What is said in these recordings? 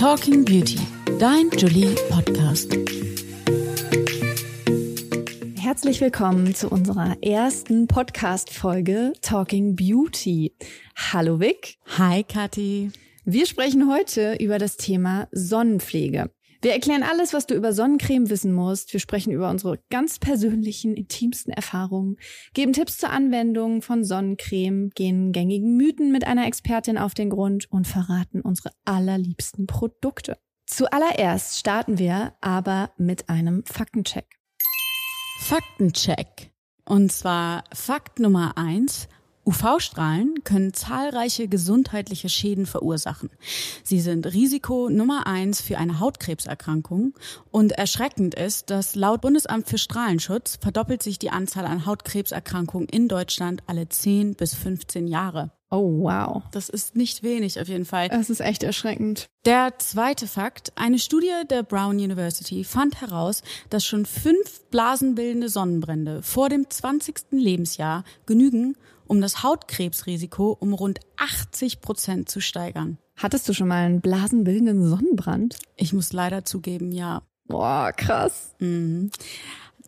Talking Beauty, dein Julie Podcast. Herzlich willkommen zu unserer ersten Podcast-Folge Talking Beauty. Hallo Vic. Hi Kathi. Wir sprechen heute über das Thema Sonnenpflege. Wir erklären alles, was du über Sonnencreme wissen musst. Wir sprechen über unsere ganz persönlichen, intimsten Erfahrungen, geben Tipps zur Anwendung von Sonnencreme, gehen gängigen Mythen mit einer Expertin auf den Grund und verraten unsere allerliebsten Produkte. Zuallererst starten wir aber mit einem Faktencheck. Faktencheck. Und zwar Fakt Nummer eins. UV-Strahlen können zahlreiche gesundheitliche Schäden verursachen. Sie sind Risiko Nummer eins für eine Hautkrebserkrankung und erschreckend ist, dass laut Bundesamt für Strahlenschutz verdoppelt sich die Anzahl an Hautkrebserkrankungen in Deutschland alle 10 bis 15 Jahre. Oh, wow. Das ist nicht wenig auf jeden Fall. Das ist echt erschreckend. Der zweite Fakt. Eine Studie der Brown University fand heraus, dass schon fünf blasenbildende Sonnenbrände vor dem 20. Lebensjahr genügen, um das Hautkrebsrisiko um rund 80 Prozent zu steigern. Hattest du schon mal einen blasenbildenden Sonnenbrand? Ich muss leider zugeben, ja. Boah, krass. Mhm.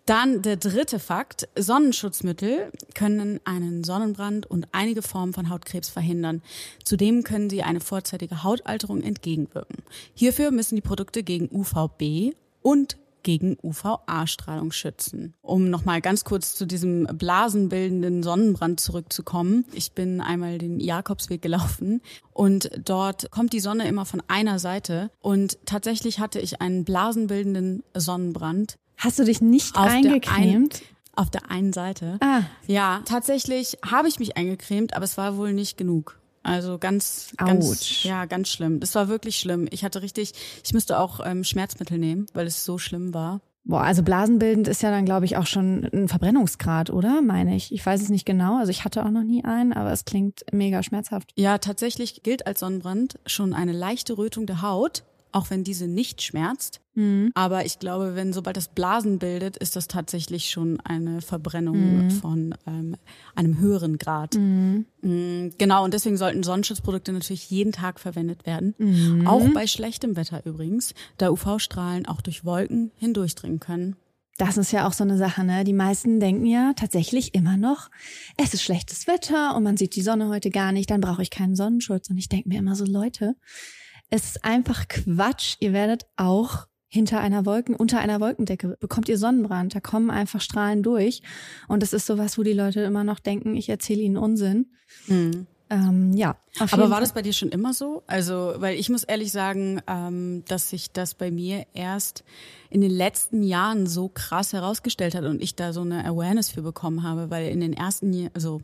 Dann der dritte Fakt. Sonnenschutzmittel können einen Sonnenbrand und einige Formen von Hautkrebs verhindern. Zudem können sie eine vorzeitige Hautalterung entgegenwirken. Hierfür müssen die Produkte gegen UVB und gegen UVA-Strahlung schützen. Um nochmal ganz kurz zu diesem blasenbildenden Sonnenbrand zurückzukommen. Ich bin einmal den Jakobsweg gelaufen und dort kommt die Sonne immer von einer Seite und tatsächlich hatte ich einen blasenbildenden Sonnenbrand. Hast du dich nicht eingecremt? auf der einen Seite. Ah. Ja, tatsächlich habe ich mich eingecremt, aber es war wohl nicht genug. Also ganz, ganz, ja, ganz schlimm. Das war wirklich schlimm. Ich hatte richtig, ich müsste auch ähm, Schmerzmittel nehmen, weil es so schlimm war. Boah, also blasenbildend ist ja dann, glaube ich, auch schon ein Verbrennungsgrad, oder? Meine ich. Ich weiß es nicht genau. Also ich hatte auch noch nie einen, aber es klingt mega schmerzhaft. Ja, tatsächlich gilt als Sonnenbrand schon eine leichte Rötung der Haut, auch wenn diese nicht schmerzt. Mhm. Aber ich glaube, wenn sobald das Blasen bildet, ist das tatsächlich schon eine Verbrennung Mhm. von ähm, einem höheren Grad. Mhm. Mm, Genau, und deswegen sollten Sonnenschutzprodukte natürlich jeden Tag verwendet werden. Mhm. Auch bei schlechtem Wetter übrigens, da UV-Strahlen auch durch Wolken hindurchdringen können. Das ist ja auch so eine Sache, ne? Die meisten denken ja tatsächlich immer noch, es ist schlechtes Wetter und man sieht die Sonne heute gar nicht, dann brauche ich keinen Sonnenschutz. Und ich denke mir immer so, Leute, es ist einfach Quatsch. Ihr werdet auch hinter einer Wolken, unter einer Wolkendecke bekommt ihr Sonnenbrand. Da kommen einfach Strahlen durch. Und das ist sowas, wo die Leute immer noch denken, ich erzähle ihnen Unsinn. Ähm, ja. Aber war Fall. das bei dir schon immer so? Also, weil ich muss ehrlich sagen, ähm, dass sich das bei mir erst in den letzten Jahren so krass herausgestellt hat und ich da so eine Awareness für bekommen habe, weil in den ersten Jahren, also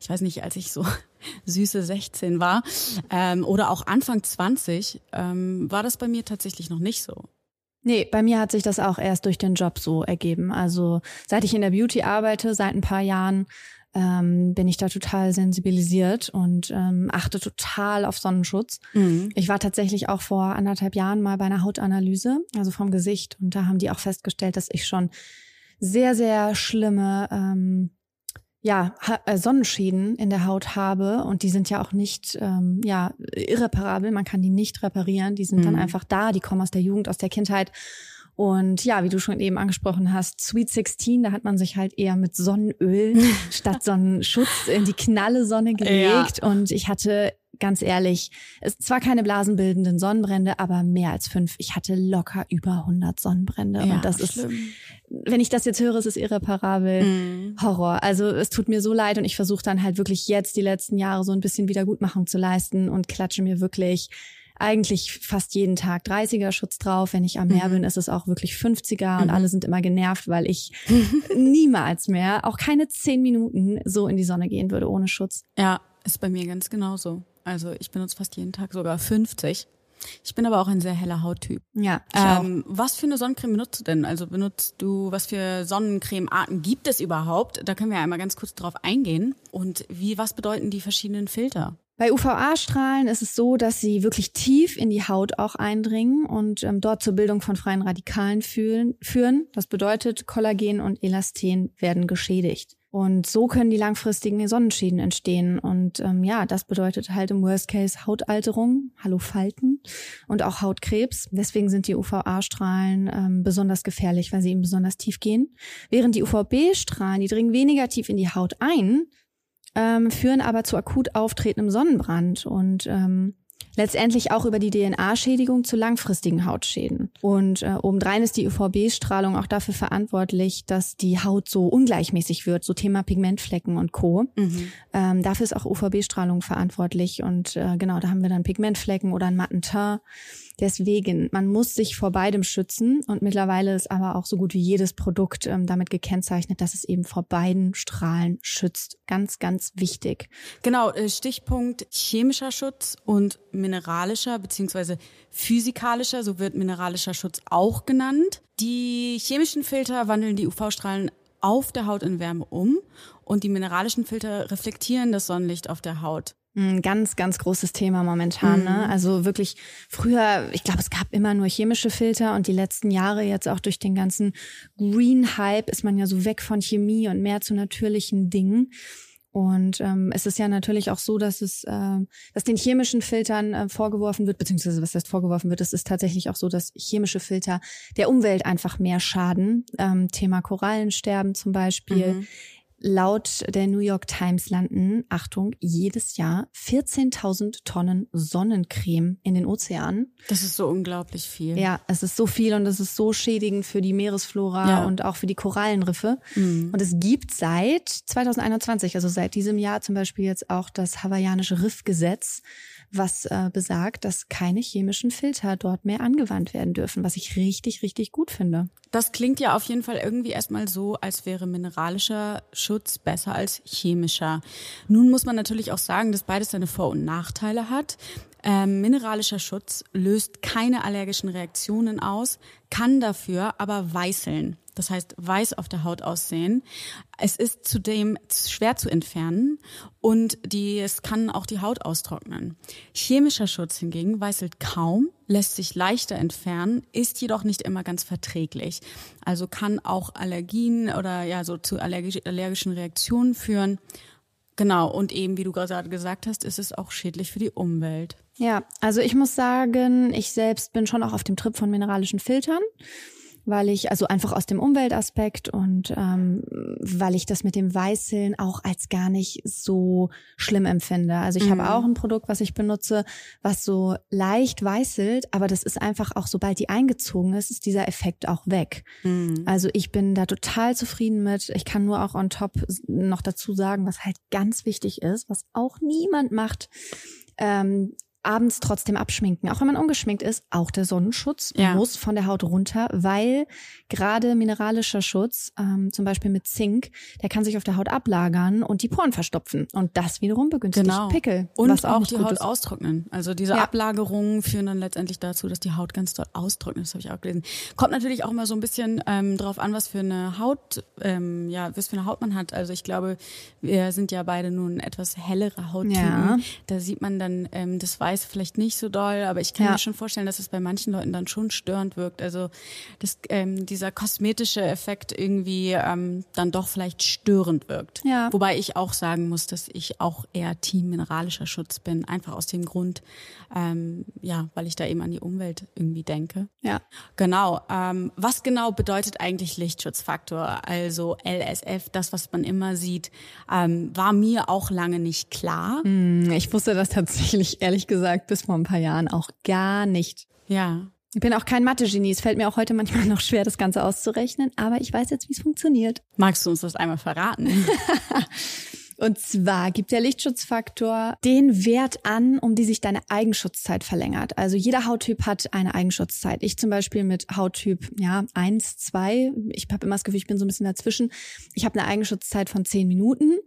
ich weiß nicht, als ich so süße 16 war ähm, oder auch Anfang 20, ähm, war das bei mir tatsächlich noch nicht so. Nee, bei mir hat sich das auch erst durch den Job so ergeben. Also seit ich in der Beauty arbeite, seit ein paar Jahren, ähm, bin ich da total sensibilisiert und ähm, achte total auf Sonnenschutz. Ich war tatsächlich auch vor anderthalb Jahren mal bei einer Hautanalyse, also vom Gesicht, und da haben die auch festgestellt, dass ich schon sehr, sehr schlimme ähm, ja, ha äh, Sonnenschäden in der Haut habe. Und die sind ja auch nicht ähm, ja irreparabel, man kann die nicht reparieren, die sind dann Mhm. einfach da, die kommen aus der Jugend, aus der Kindheit und ja, wie du schon eben angesprochen hast, Sweet 16, da hat man sich halt eher mit Sonnenöl statt Sonnenschutz in die knalle Sonne gelegt und ich hatte ganz ehrlich, es zwar keine blasenbildenden Sonnenbrände, aber mehr als fünf. Ich hatte locker über 100 Sonnenbrände Ja, und das ist schlimm. wenn ich das jetzt höre, es ist irreparabel. Mhm. Horror. Also es tut mir so leid und ich versuche dann halt wirklich jetzt die letzten Jahre so ein bisschen Wiedergutmachung zu leisten und klatsche mir wirklich eigentlich fast jeden Tag 30er Schutz drauf. Wenn ich am Meer Mhm. bin, ist es auch wirklich 50er und Mhm. alle sind immer genervt, weil ich niemals mehr, auch keine zehn Minuten so in die Sonne gehen würde ohne Schutz. Ja, ist bei mir ganz genauso. Also ich benutze fast jeden Tag sogar 50. Ich bin aber auch ein sehr heller Hauttyp. Ja, ich auch. Ähm, was für eine Sonnencreme benutzt du denn? Also benutzt du, was für Sonnencremearten gibt es überhaupt? Da können wir ja einmal ganz kurz drauf eingehen. Und wie, was bedeuten die verschiedenen Filter? Bei UVA-Strahlen ist es so, dass sie wirklich tief in die Haut auch eindringen und ähm, dort zur Bildung von freien Radikalen führen, führen. Das bedeutet, Kollagen und Elastin werden geschädigt. Und so können die langfristigen Sonnenschäden entstehen. Und ähm, ja, das bedeutet halt im Worst Case Hautalterung, Hallo Falten und auch Hautkrebs. Deswegen sind die UVA-Strahlen ähm, besonders gefährlich, weil sie eben besonders tief gehen. Während die UVB-Strahlen, die dringen weniger tief in die Haut ein, ähm, führen aber zu akut auftretendem Sonnenbrand. Und ähm, letztendlich auch über die DNA-Schädigung zu langfristigen Hautschäden. Und äh, obendrein ist die UVB-Strahlung auch dafür verantwortlich, dass die Haut so ungleichmäßig wird, so Thema Pigmentflecken und Co. Mhm. Ähm, dafür ist auch UVB-Strahlung verantwortlich und äh, genau, da haben wir dann Pigmentflecken oder ein matten Teint. Deswegen, man muss sich vor beidem schützen und mittlerweile ist aber auch so gut wie jedes Produkt ähm, damit gekennzeichnet, dass es eben vor beiden Strahlen schützt. Ganz, ganz wichtig. Genau, äh, Stichpunkt chemischer Schutz und mineralischer beziehungsweise physikalischer, so wird mineralischer Schutz auch genannt. Die chemischen Filter wandeln die UV-Strahlen auf der Haut in Wärme um und die mineralischen Filter reflektieren das Sonnenlicht auf der Haut. Ein ganz, ganz großes Thema momentan. Ne? Mhm. Ne? Also wirklich früher, ich glaube, es gab immer nur chemische Filter und die letzten Jahre jetzt auch durch den ganzen Green Hype ist man ja so weg von Chemie und mehr zu natürlichen Dingen. Und ähm, es ist ja natürlich auch so, dass es, äh, dass den chemischen Filtern äh, vorgeworfen wird, beziehungsweise was heißt vorgeworfen wird, es ist tatsächlich auch so, dass chemische Filter der Umwelt einfach mehr schaden. Ähm, Thema Korallensterben zum Beispiel. Mhm. Laut der New York Times landen, Achtung, jedes Jahr 14.000 Tonnen Sonnencreme in den Ozeanen. Das ist so unglaublich viel. Ja, es ist so viel und es ist so schädigend für die Meeresflora ja. und auch für die Korallenriffe. Mhm. Und es gibt seit 2021, also seit diesem Jahr zum Beispiel jetzt auch das hawaiianische Riffgesetz, was äh, besagt, dass keine chemischen Filter dort mehr angewandt werden dürfen, was ich richtig, richtig gut finde. Das klingt ja auf jeden Fall irgendwie erstmal so, als wäre mineralischer Schutz besser als chemischer. Nun muss man natürlich auch sagen, dass beides seine Vor- und Nachteile hat. Ähm, mineralischer Schutz löst keine allergischen Reaktionen aus, kann dafür aber weißeln. Das heißt, weiß auf der Haut aussehen. Es ist zudem schwer zu entfernen und die, es kann auch die Haut austrocknen. Chemischer Schutz hingegen weißelt kaum, lässt sich leichter entfernen, ist jedoch nicht immer ganz verträglich. Also kann auch Allergien oder ja so zu allergischen Reaktionen führen. Genau, und eben, wie du gerade gesagt hast, ist es auch schädlich für die Umwelt. Ja, also ich muss sagen, ich selbst bin schon auch auf dem Trip von mineralischen Filtern weil ich, also einfach aus dem Umweltaspekt und ähm, weil ich das mit dem Weißeln auch als gar nicht so schlimm empfinde. Also ich mhm. habe auch ein Produkt, was ich benutze, was so leicht weißelt, aber das ist einfach auch, sobald die eingezogen ist, ist dieser Effekt auch weg. Mhm. Also ich bin da total zufrieden mit. Ich kann nur auch on top noch dazu sagen, was halt ganz wichtig ist, was auch niemand macht. Ähm, abends trotzdem abschminken, auch wenn man ungeschminkt ist. Auch der Sonnenschutz ja. muss von der Haut runter, weil gerade mineralischer Schutz, ähm, zum Beispiel mit Zink, der kann sich auf der Haut ablagern und die Poren verstopfen. Und das wiederum begünstigt genau. Pickel. Und was auch, auch die Haut ist. austrocknen. Also diese ja. Ablagerungen führen dann letztendlich dazu, dass die Haut ganz dort austrocknet. Das habe ich auch gelesen. Kommt natürlich auch immer so ein bisschen ähm, drauf an, was für eine Haut, ähm, ja, was für eine Haut man hat. Also ich glaube, wir sind ja beide nun etwas hellere Hauttypen. Ja. Da sieht man dann ähm, das Weiß weiß vielleicht nicht so doll, aber ich kann ja. mir schon vorstellen, dass es bei manchen Leuten dann schon störend wirkt. Also dass ähm, dieser kosmetische Effekt irgendwie ähm, dann doch vielleicht störend wirkt. Ja. Wobei ich auch sagen muss, dass ich auch eher Team mineralischer Schutz bin, einfach aus dem Grund, ähm, ja, weil ich da eben an die Umwelt irgendwie denke. Ja. Genau. Ähm, was genau bedeutet eigentlich Lichtschutzfaktor? Also LSF, das, was man immer sieht, ähm, war mir auch lange nicht klar. Hm, ich wusste das tatsächlich ehrlich gesagt gesagt, bis vor ein paar Jahren auch gar nicht. Ja. Ich bin auch kein Mathe-Genie. Es fällt mir auch heute manchmal noch schwer, das Ganze auszurechnen, aber ich weiß jetzt, wie es funktioniert. Magst du uns das einmal verraten? Und zwar gibt der Lichtschutzfaktor den Wert an, um die sich deine Eigenschutzzeit verlängert. Also jeder Hauttyp hat eine Eigenschutzzeit. Ich zum Beispiel mit Hauttyp ja eins, zwei. Ich habe immer das Gefühl, ich bin so ein bisschen dazwischen. Ich habe eine Eigenschutzzeit von zehn Minuten.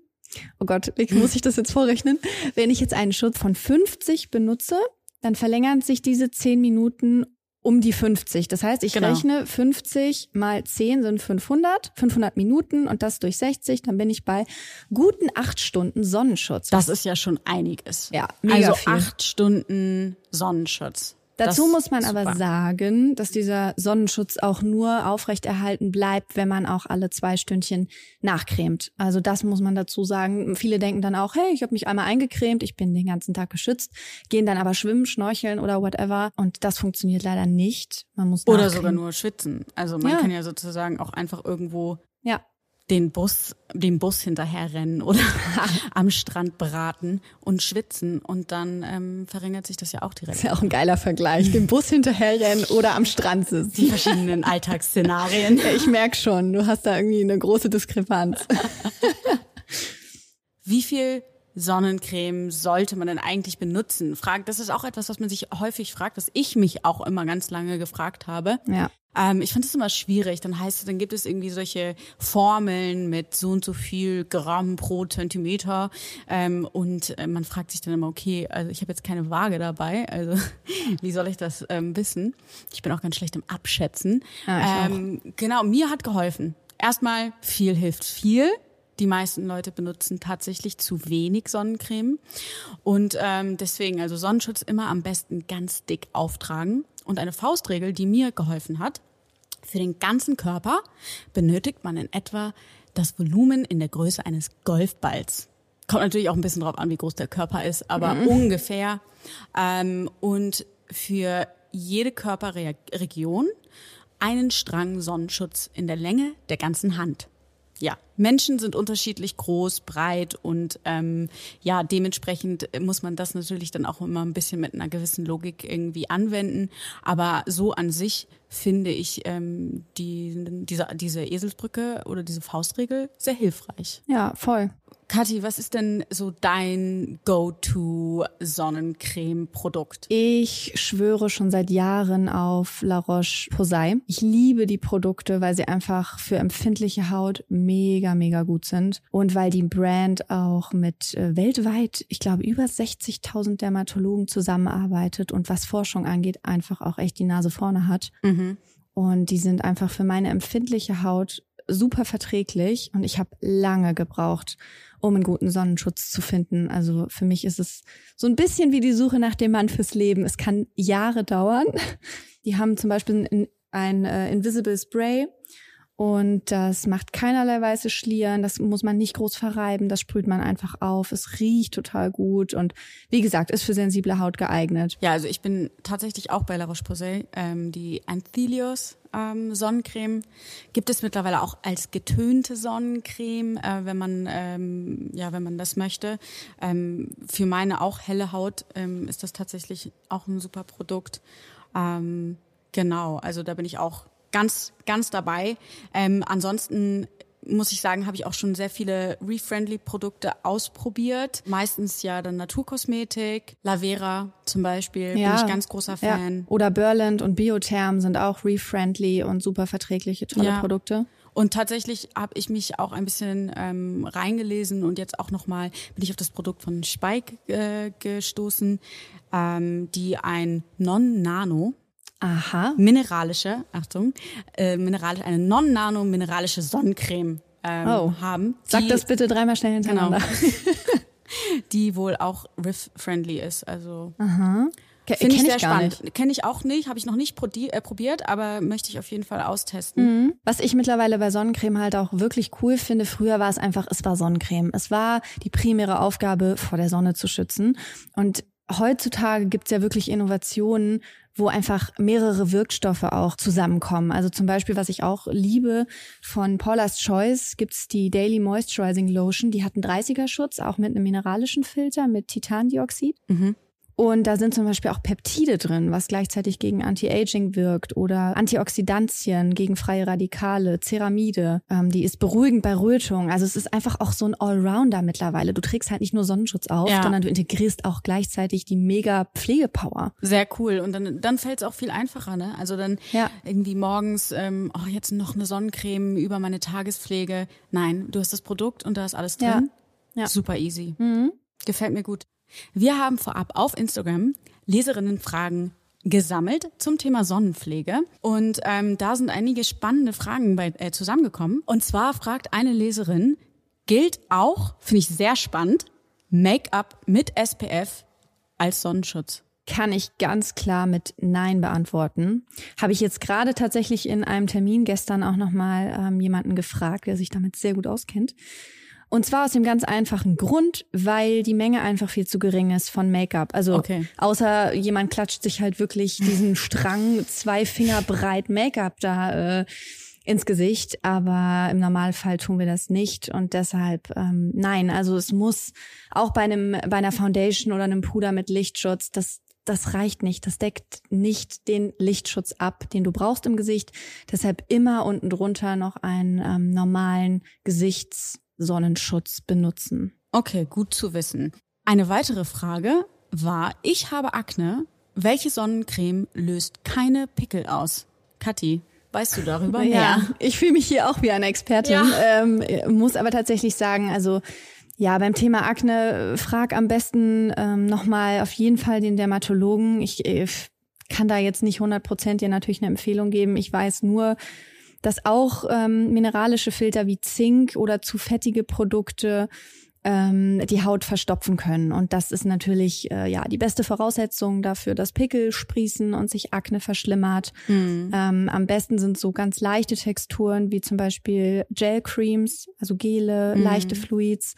Oh Gott, wie muss ich das jetzt vorrechnen? Wenn ich jetzt einen Schutz von 50 benutze, dann verlängern sich diese 10 Minuten um die 50. Das heißt, ich genau. rechne 50 mal 10 sind 500, 500 Minuten und das durch 60, dann bin ich bei guten acht Stunden Sonnenschutz. Das ist ja schon einiges. Ja, mega Also viel. acht Stunden Sonnenschutz. Dazu Das muss man aber super. sagen, dass dieser Sonnenschutz auch nur aufrechterhalten bleibt, wenn man auch alle zwei Stündchen nachcremt. Also das muss man dazu sagen. Viele denken dann auch, hey, ich habe mich einmal eingecremt, ich bin den ganzen Tag geschützt, gehen dann aber schwimmen, schnorcheln oder whatever. Und das funktioniert leider nicht. Man muss Oder nachcremen. sogar nur schwitzen. Also man Ja. kann ja sozusagen auch einfach irgendwo Ja, den Bus, dem Bus hinterherrennen oder am Strand braten und schwitzen und dann ähm, verringert sich das ja auch direkt. ist ja auch ein geiler Vergleich. Dem Bus hinterherrennen oder am Strand Die sitzen. verschiedenen Alltagsszenarien. Ja, ich merk schon, du hast da irgendwie eine große Diskrepanz. Wie viel Sonnencreme sollte man denn eigentlich benutzen? Frag, das ist auch etwas, was man sich häufig fragt, was ich mich auch immer ganz lange gefragt habe. Ja. Ähm, ich finde es immer schwierig. Dann heißt es, dann gibt es irgendwie solche Formeln mit so und so viel Gramm pro Zentimeter. Ähm, und äh, man fragt sich dann immer, okay, also ich habe jetzt keine Waage dabei, also wie soll ich das ähm, wissen? Ich bin auch ganz schlecht im Abschätzen. Ja, ähm, genau, mir hat geholfen. Erstmal, viel hilft viel. Die meisten Leute benutzen tatsächlich zu wenig Sonnencreme. Und ähm, deswegen, also Sonnenschutz immer am besten ganz dick auftragen. Und eine Faustregel, die mir geholfen hat, für den ganzen Körper benötigt man in etwa das Volumen in der Größe eines Golfballs. Kommt natürlich auch ein bisschen drauf an, wie groß der Körper ist, aber ungefähr. Ähm, und für jede Körperregion einen Strang Sonnenschutz in der Länge der ganzen Hand. Ja, Menschen sind unterschiedlich groß, breit und ähm, ja, dementsprechend muss man das natürlich dann auch immer ein bisschen mit einer gewissen Logik irgendwie anwenden. Aber so an sich finde ich ähm, die, diese, diese Eselsbrücke oder diese Faustregel sehr hilfreich. Ja, voll. Kathi, was ist denn so dein Go-To-Sonnencreme-Produkt? Ich schwöre schon seit Jahren auf La Roche-Posay. Ich liebe die Produkte, weil sie einfach für empfindliche Haut mega, mega gut sind. Und weil die Brand auch mit äh, weltweit, ich glaube, über 60.000 Dermatologen zusammenarbeitet und was Forschung angeht, einfach auch echt die Nase vorne hat. Und die sind einfach für meine empfindliche Haut super verträglich. Und ich habe lange gebraucht, um einen guten Sonnenschutz zu finden. Also für mich ist es so ein bisschen wie die Suche nach dem Mann fürs Leben. Es kann Jahre dauern. Die haben zum Beispiel ein, ein äh, Invisible Spray. Und das macht keinerlei weiße Schlieren, das muss man nicht groß verreiben, das sprüht man einfach auf. Es riecht total gut und wie gesagt, ist für sensible Haut geeignet. Ja, also ich bin tatsächlich auch bei La Roche-Posay. Ähm, die Anthelios ähm, Sonnencreme gibt es mittlerweile auch als getönte Sonnencreme, äh, wenn man ähm, ja, wenn man das möchte. Ähm, für meine auch helle Haut ähm, ist das tatsächlich auch ein super Produkt. Ähm, genau, also da bin ich auch ganz ganz dabei. Ähm, ansonsten muss ich sagen, habe ich auch schon sehr viele Refriendly Produkte ausprobiert. Meistens ja dann Naturkosmetik, Lavera zum Beispiel, bin ich ganz großer Fan. Ja. Oder Burland und Biotherm sind auch re-friendly und super verträgliche, tolle Ja. Produkte. Und tatsächlich habe ich mich auch ein bisschen ähm, reingelesen und jetzt auch nochmal bin ich auf das Produkt von Spike äh, gestoßen, ähm, die ein Non-Nano Aha. mineralische, Achtung, äh, mineralisch, eine Non-Nano mineralische Sonnencreme ähm, Oh. haben. Sag das bitte dreimal schnell hintereinander. die wohl auch riff-friendly ist. Also Ke- finde ich kenn sehr spannend. Kenne ich auch nicht, habe ich noch nicht äh, probiert, aber möchte ich auf jeden Fall austesten. Was ich mittlerweile bei Sonnencreme halt auch wirklich cool finde, früher war es einfach, es war Sonnencreme. Es war die primäre Aufgabe, vor der Sonne zu schützen. Und heutzutage gibt's ja wirklich Innovationen, wo einfach mehrere Wirkstoffe auch zusammenkommen. Also zum Beispiel, was ich auch liebe, von Paula's Choice gibt's die Daily Moisturizing Lotion. Die hat einen 30er-Schutz, auch mit einem mineralischen Filter, mit Titandioxid. Und da sind zum Beispiel auch Peptide drin, was gleichzeitig gegen Anti-Aging wirkt oder Antioxidantien gegen freie Radikale, Ceramide, ähm, die ist beruhigend bei Rötung. Also es ist einfach auch so ein Allrounder mittlerweile. Du trägst halt nicht nur Sonnenschutz auf, Ja. sondern du integrierst auch gleichzeitig die mega Pflegepower. Sehr cool. Und dann, dann fällt es auch viel einfacher, ne? Also dann Ja. irgendwie morgens, ähm, oh, jetzt noch eine Sonnencreme über meine Tagespflege. Nein, du hast das Produkt und da ist alles drin. Ja. Super easy. Gefällt mir gut. Wir haben vorab auf Instagram Leserinnenfragen gesammelt zum Thema Sonnenpflege. Und ähm, da sind einige spannende Fragen bei, äh, zusammengekommen. Und zwar fragt eine Leserin, gilt auch, finde ich sehr spannend, Make-up mit SPF als Sonnenschutz? kann ich ganz klar mit Nein beantworten. Habe ich jetzt gerade tatsächlich in einem Termin gestern auch nochmal ähm, jemanden gefragt, der sich damit sehr gut auskennt. Und zwar aus dem ganz einfachen Grund, weil die Menge einfach viel zu gering ist von Make-up. Also Okay. außer jemand klatscht sich halt wirklich diesen Strang zwei Finger breit Make-up da äh, ins Gesicht, aber im Normalfall tun wir das nicht und deshalb ähm, nein. Also es muss auch bei einem bei einer Foundation oder einem Puder mit Lichtschutz das das reicht nicht. Das deckt nicht den Lichtschutz ab, den du brauchst im Gesicht. Deshalb immer unten drunter noch einen ähm, normalen Gesichtssonnenschutz benutzen. Okay, gut zu wissen. Eine weitere Frage war, ich habe Akne. Welche Sonnencreme löst keine Pickel aus? Kathi, weißt du darüber mehr? ich fühle mich hier auch wie eine Expertin, Ja. ähm, muss aber tatsächlich sagen, also ja, beim Thema Akne, äh, frag am besten ähm, nochmal auf jeden Fall den Dermatologen. Ich äh, f- kann da jetzt nicht 100 Prozent dir natürlich eine Empfehlung geben. Ich weiß nur, dass auch ähm, mineralische Filter wie Zink oder zu fettige Produkte ähm, die Haut verstopfen können. Und das ist natürlich äh, ja die beste Voraussetzung dafür, dass Pickel sprießen und sich Akne verschlimmert. Mhm. Ähm, am besten sind so ganz leichte Texturen wie zum Beispiel Gel-Creams, also Gele, Mhm. leichte Fluids.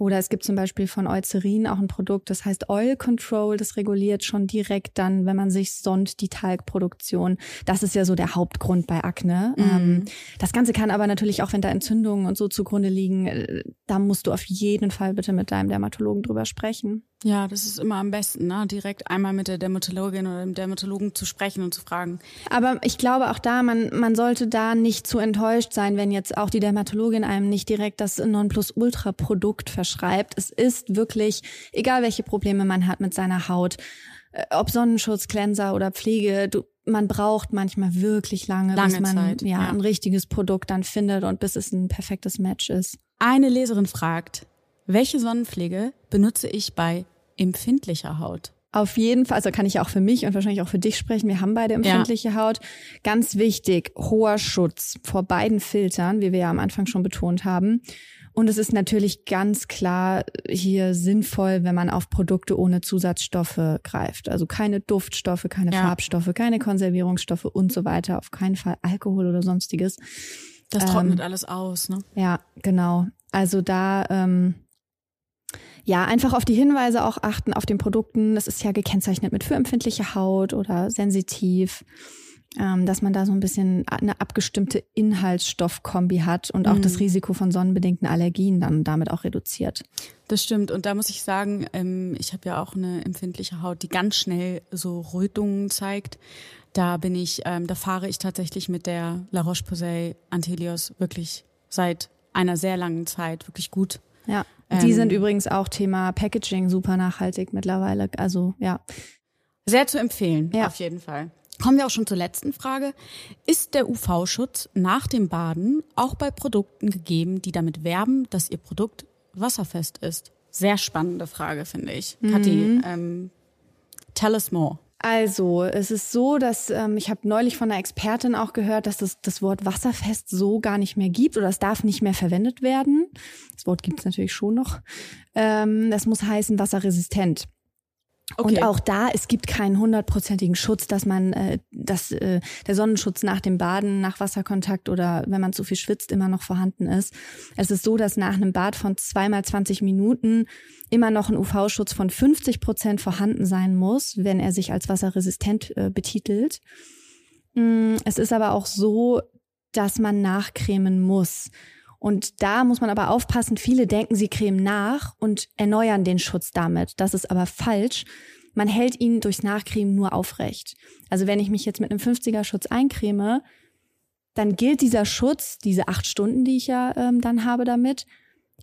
Oder es gibt zum Beispiel von Eucerin auch ein Produkt, das heißt Oil Control, das reguliert schon direkt dann, wenn man sich sonnt, die Talgproduktion. Das ist ja so der Hauptgrund bei Akne. Mhm. Ähm, das Ganze kann aber natürlich auch, wenn da Entzündungen und so zugrunde liegen, äh, da musst du auf jeden Fall bitte mit deinem Dermatologen drüber sprechen. Ja, das ist immer am besten, ne? direkt einmal mit der Dermatologin oder dem Dermatologen zu sprechen und zu fragen. Aber ich glaube auch da, man, man sollte da nicht zu enttäuscht sein, wenn jetzt auch die Dermatologin einem nicht direkt das Nonplusultra-Produkt verschreibt. Es ist wirklich, egal welche Probleme man hat mit seiner Haut, äh, ob Sonnenschutz, Cleanser oder Pflege, du, man braucht manchmal wirklich lange, Lange bis man Zeit, ja, ja. ein richtiges Produkt dann findet und bis es ein perfektes Match ist. Eine Leserin fragt, welche Sonnenpflege benutze ich bei empfindlicher Haut? Auf jeden Fall, also kann ich auch für mich und wahrscheinlich auch für dich sprechen. Wir haben beide empfindliche Haut. Ganz wichtig, hoher Schutz vor beiden Filtern, wie wir ja am Anfang schon betont haben. Und es ist natürlich ganz klar hier sinnvoll, wenn man auf Produkte ohne Zusatzstoffe greift. Also keine Duftstoffe, keine Ja. Farbstoffe, keine Konservierungsstoffe und so weiter. Auf keinen Fall Alkohol oder sonstiges. Das Ähm, trocknet alles aus, ne? Ja, genau. Also da ähm, ja einfach auf die Hinweise auch achten auf den Produkten. Das ist ja gekennzeichnet mit für empfindliche Haut oder sensitiv, ähm, dass man da so ein bisschen eine abgestimmte Inhaltsstoffkombi hat und auch Mhm. das Risiko von sonnenbedingten Allergien dann damit auch reduziert. Das stimmt. Und da muss ich sagen, ähm, ich habe ja auch eine empfindliche Haut, die ganz schnell so Rötungen zeigt. Da bin ich, ähm, da fahre ich tatsächlich mit der La Roche-Posay Antelios wirklich seit einer sehr langen Zeit wirklich gut. Ja. Ähm, Die sind übrigens auch Thema Packaging super nachhaltig mittlerweile. Also ja. Sehr zu empfehlen, Ja. auf jeden Fall. Kommen wir auch schon zur letzten Frage. Ist der UV-Schutz nach dem Baden auch bei Produkten gegeben, die damit werben, dass ihr Produkt wasserfest ist? Sehr spannende Frage, finde ich. Kathi, ähm, tell us more. Also, es ist so, dass ähm, ich habe neulich von einer Expertin auch gehört, dass es das Wort wasserfest so gar nicht mehr gibt oder es darf nicht mehr verwendet werden. Das Wort gibt es natürlich schon noch. Ähm, das muss heißen wasserresistent. Und auch da, es gibt keinen hundertprozentigen Schutz, dass man, äh, dass äh, der Sonnenschutz nach dem Baden, nach Wasserkontakt oder wenn man zu viel schwitzt, immer noch vorhanden ist. Es ist so, dass nach einem Bad von zweimal 20 Minuten immer noch ein UV-Schutz von 50 Prozent vorhanden sein muss, wenn er sich als wasserresistent äh, betitelt. Mm, Es ist aber auch so, dass man nachcremen muss. Und da muss man aber aufpassen, viele denken, sie cremen nach und erneuern den Schutz damit. Das ist aber falsch. Man hält ihn durchs Nachcremen nur aufrecht. Also wenn ich mich jetzt mit einem 50er Schutz eincreme, dann gilt dieser Schutz, diese acht Stunden, die ich ja ähm, dann habe damit,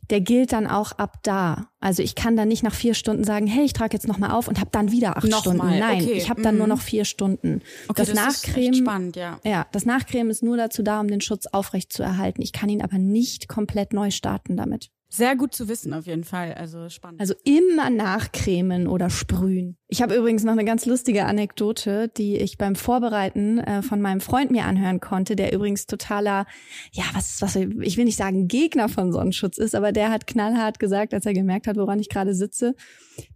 der gilt dann auch ab da. Also ich kann dann nicht nach vier Stunden sagen, hey, ich trage jetzt nochmal auf und habe dann wieder acht Noch Stunden. Nein, okay, ich habe dann mhm. nur noch vier Stunden. Okay, das, das ist Nachcremen, spannend, ja. ja, das Nachcremen ist nur dazu da, um den Schutz aufrecht zu erhalten. Ich kann ihn aber nicht komplett neu starten damit. Sehr gut zu wissen, auf jeden Fall. Also spannend. Also immer nachcremen oder sprühen. Ich habe übrigens noch eine ganz lustige Anekdote, die ich beim Vorbereiten äh, von meinem Freund mir anhören konnte, der übrigens totaler, ja, was, was, ich will nicht sagen Gegner von Sonnenschutz ist, aber der hat knallhart gesagt, als er gemerkt hat, woran ich gerade sitze,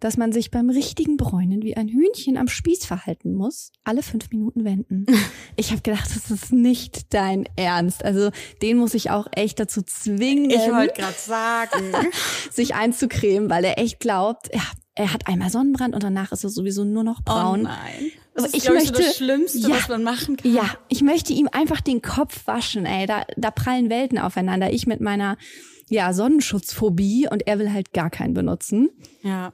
dass man sich beim richtigen Bräunen wie ein Hühnchen am Spieß verhalten muss, alle fünf Minuten wenden. Ich habe gedacht, das ist nicht dein Ernst. Also den muss ich auch echt dazu zwingen. Ich wollte gerade sagen, sich einzucremen, weil er echt glaubt, ja, er hat einmal Sonnenbrand und danach ist er sowieso nur noch braun. Oh nein. Das ist, ich möchte, so das Schlimmste, ja, was man machen kann. Ja, ich möchte ihm einfach den Kopf waschen, ey. Da, da prallen Welten aufeinander. Ich mit meiner ja, Sonnenschutzphobie und er will halt gar keinen benutzen. Ja.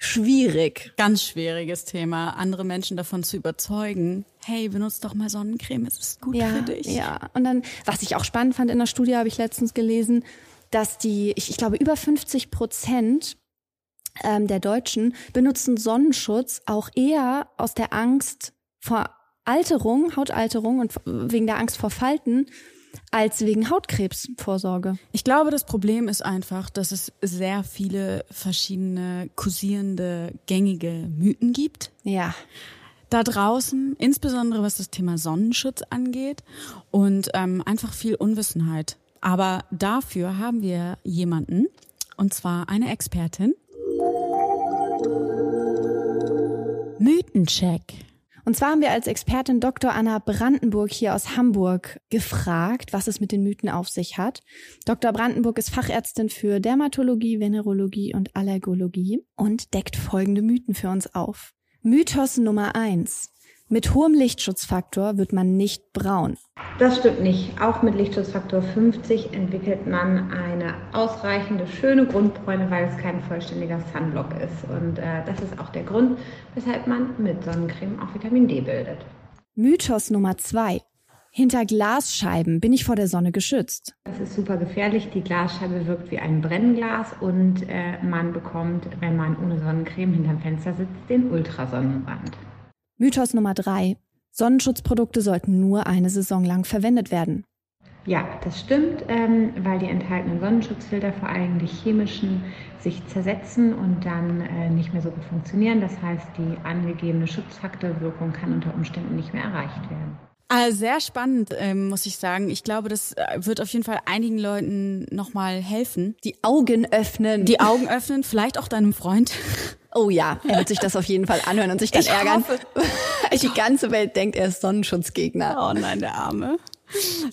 Schwierig. Ganz schwieriges Thema, andere Menschen davon zu überzeugen. Hey, benutzt doch mal Sonnencreme, es ist gut ja, für dich. Ja, und dann, was ich auch spannend fand in der Studie, habe ich letztens gelesen, dass die, ich, ich glaube, über 50 Prozent ähm, der Deutschen benutzen Sonnenschutz auch eher aus der Angst vor Alterung, Hautalterung und wegen der Angst vor Falten als wegen Hautkrebsvorsorge. Ich glaube, das Problem ist einfach, dass es sehr viele verschiedene kursierende, gängige Mythen gibt. Ja. Da draußen, insbesondere was das Thema Sonnenschutz angeht und ähm, einfach viel Unwissenheit. Aber dafür haben wir jemanden, und zwar eine Expertin, Mythencheck. Und zwar haben wir als Expertin Dr. Anna Brandenburg hier aus Hamburg gefragt, was es mit den Mythen auf sich hat. Dr. Brandenburg ist Fachärztin für Dermatologie, Venerologie und Allergologie und deckt folgende Mythen für uns auf. Mythos Nummer eins: mit hohem Lichtschutzfaktor wird man nicht braun. Das stimmt nicht. Auch mit Lichtschutzfaktor 50 entwickelt man eine ausreichende, schöne Grundbräune, weil es kein vollständiger Sunblock ist. Und äh, das ist auch der Grund, weshalb man mit Sonnencreme auch Vitamin D bildet. Mythos Nummer 2. Hinter Glasscheiben bin ich vor der Sonne geschützt. Das ist super gefährlich. Die Glasscheibe wirkt wie ein Brennglas und äh, man bekommt, wenn man ohne Sonnencreme hinterm Fenster sitzt, den Ultrasonnenbrand. Mythos Nummer drei. Sonnenschutzprodukte sollten nur eine Saison lang verwendet werden. Ja, das stimmt, ähm, weil die enthaltenen Sonnenschutzfilter vor allem die chemischen sich zersetzen und dann äh, nicht mehr so gut funktionieren. Das heißt, die angegebene Schutzfaktorwirkung kann unter Umständen nicht mehr erreicht werden. Also sehr spannend, ähm, muss ich sagen. Ich glaube, das äh, wird auf jeden Fall einigen Leuten nochmal helfen. Die Augen öffnen. Die Augen öffnen, vielleicht auch deinem Freund. Oh ja, er wird sich das auf jeden Fall anhören und sich dann ich ärgern. Hoffe. Die ganze Welt denkt, er ist Sonnenschutzgegner. Oh nein, der Arme.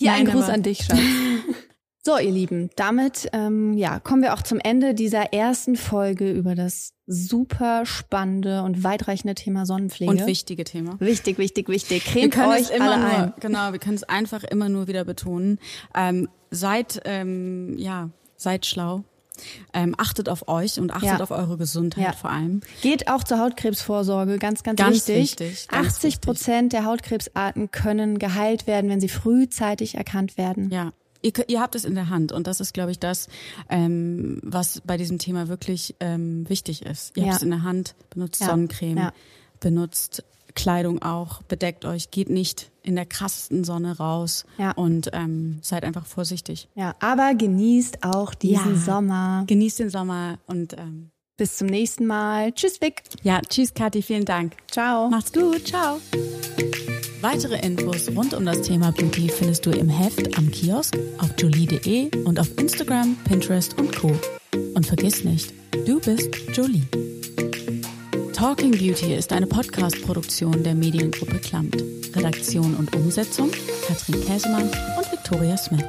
Nein, ein Gruß an dich, Schatz. So, ihr Lieben, damit ähm, ja, kommen wir auch zum Ende dieser ersten Folge über das super spannende und weitreichende Thema Sonnenpflege. Und wichtige Thema. Wichtig, wichtig, wichtig. Wir Cremt können euch immer nur, ein. genau, wir können es einfach immer nur wieder betonen. Ähm, seid, ähm, ja, seid schlau. Ähm, achtet auf euch und achtet Ja. auf eure Gesundheit Ja. vor allem. Geht auch zur Hautkrebsvorsorge, ganz, ganz, Ganz wichtig. wichtig, ganz 80 Prozent der Hautkrebsarten können geheilt werden, wenn sie frühzeitig erkannt werden. Ja. Ihr, ihr habt es in der Hand und das ist, glaube ich, das, ähm, was bei diesem Thema wirklich ähm, wichtig ist. Ihr Ja. habt es in der Hand, benutzt Ja. Sonnencreme, Ja. benutzt Kleidung auch, bedeckt euch, geht nicht in der krassesten Sonne raus und ähm, seid einfach vorsichtig. Ja, aber genießt auch diesen. Sommer. Genießt den Sommer und ähm, Bis zum nächsten Mal. Tschüss, Vic. ja, tschüss Kathi, vielen Dank. Ciao. Macht's gut, ciao. Weitere Infos rund um das Thema Beauty findest du im Heft am Kiosk, auf jolie.de und auf Instagram, Pinterest und Co. Und vergiss nicht, du bist Jolie. Talking Beauty ist eine Podcast-Produktion der Mediengruppe Klamt. Redaktion und Umsetzung Katrin Käsemann und Victoria Smith.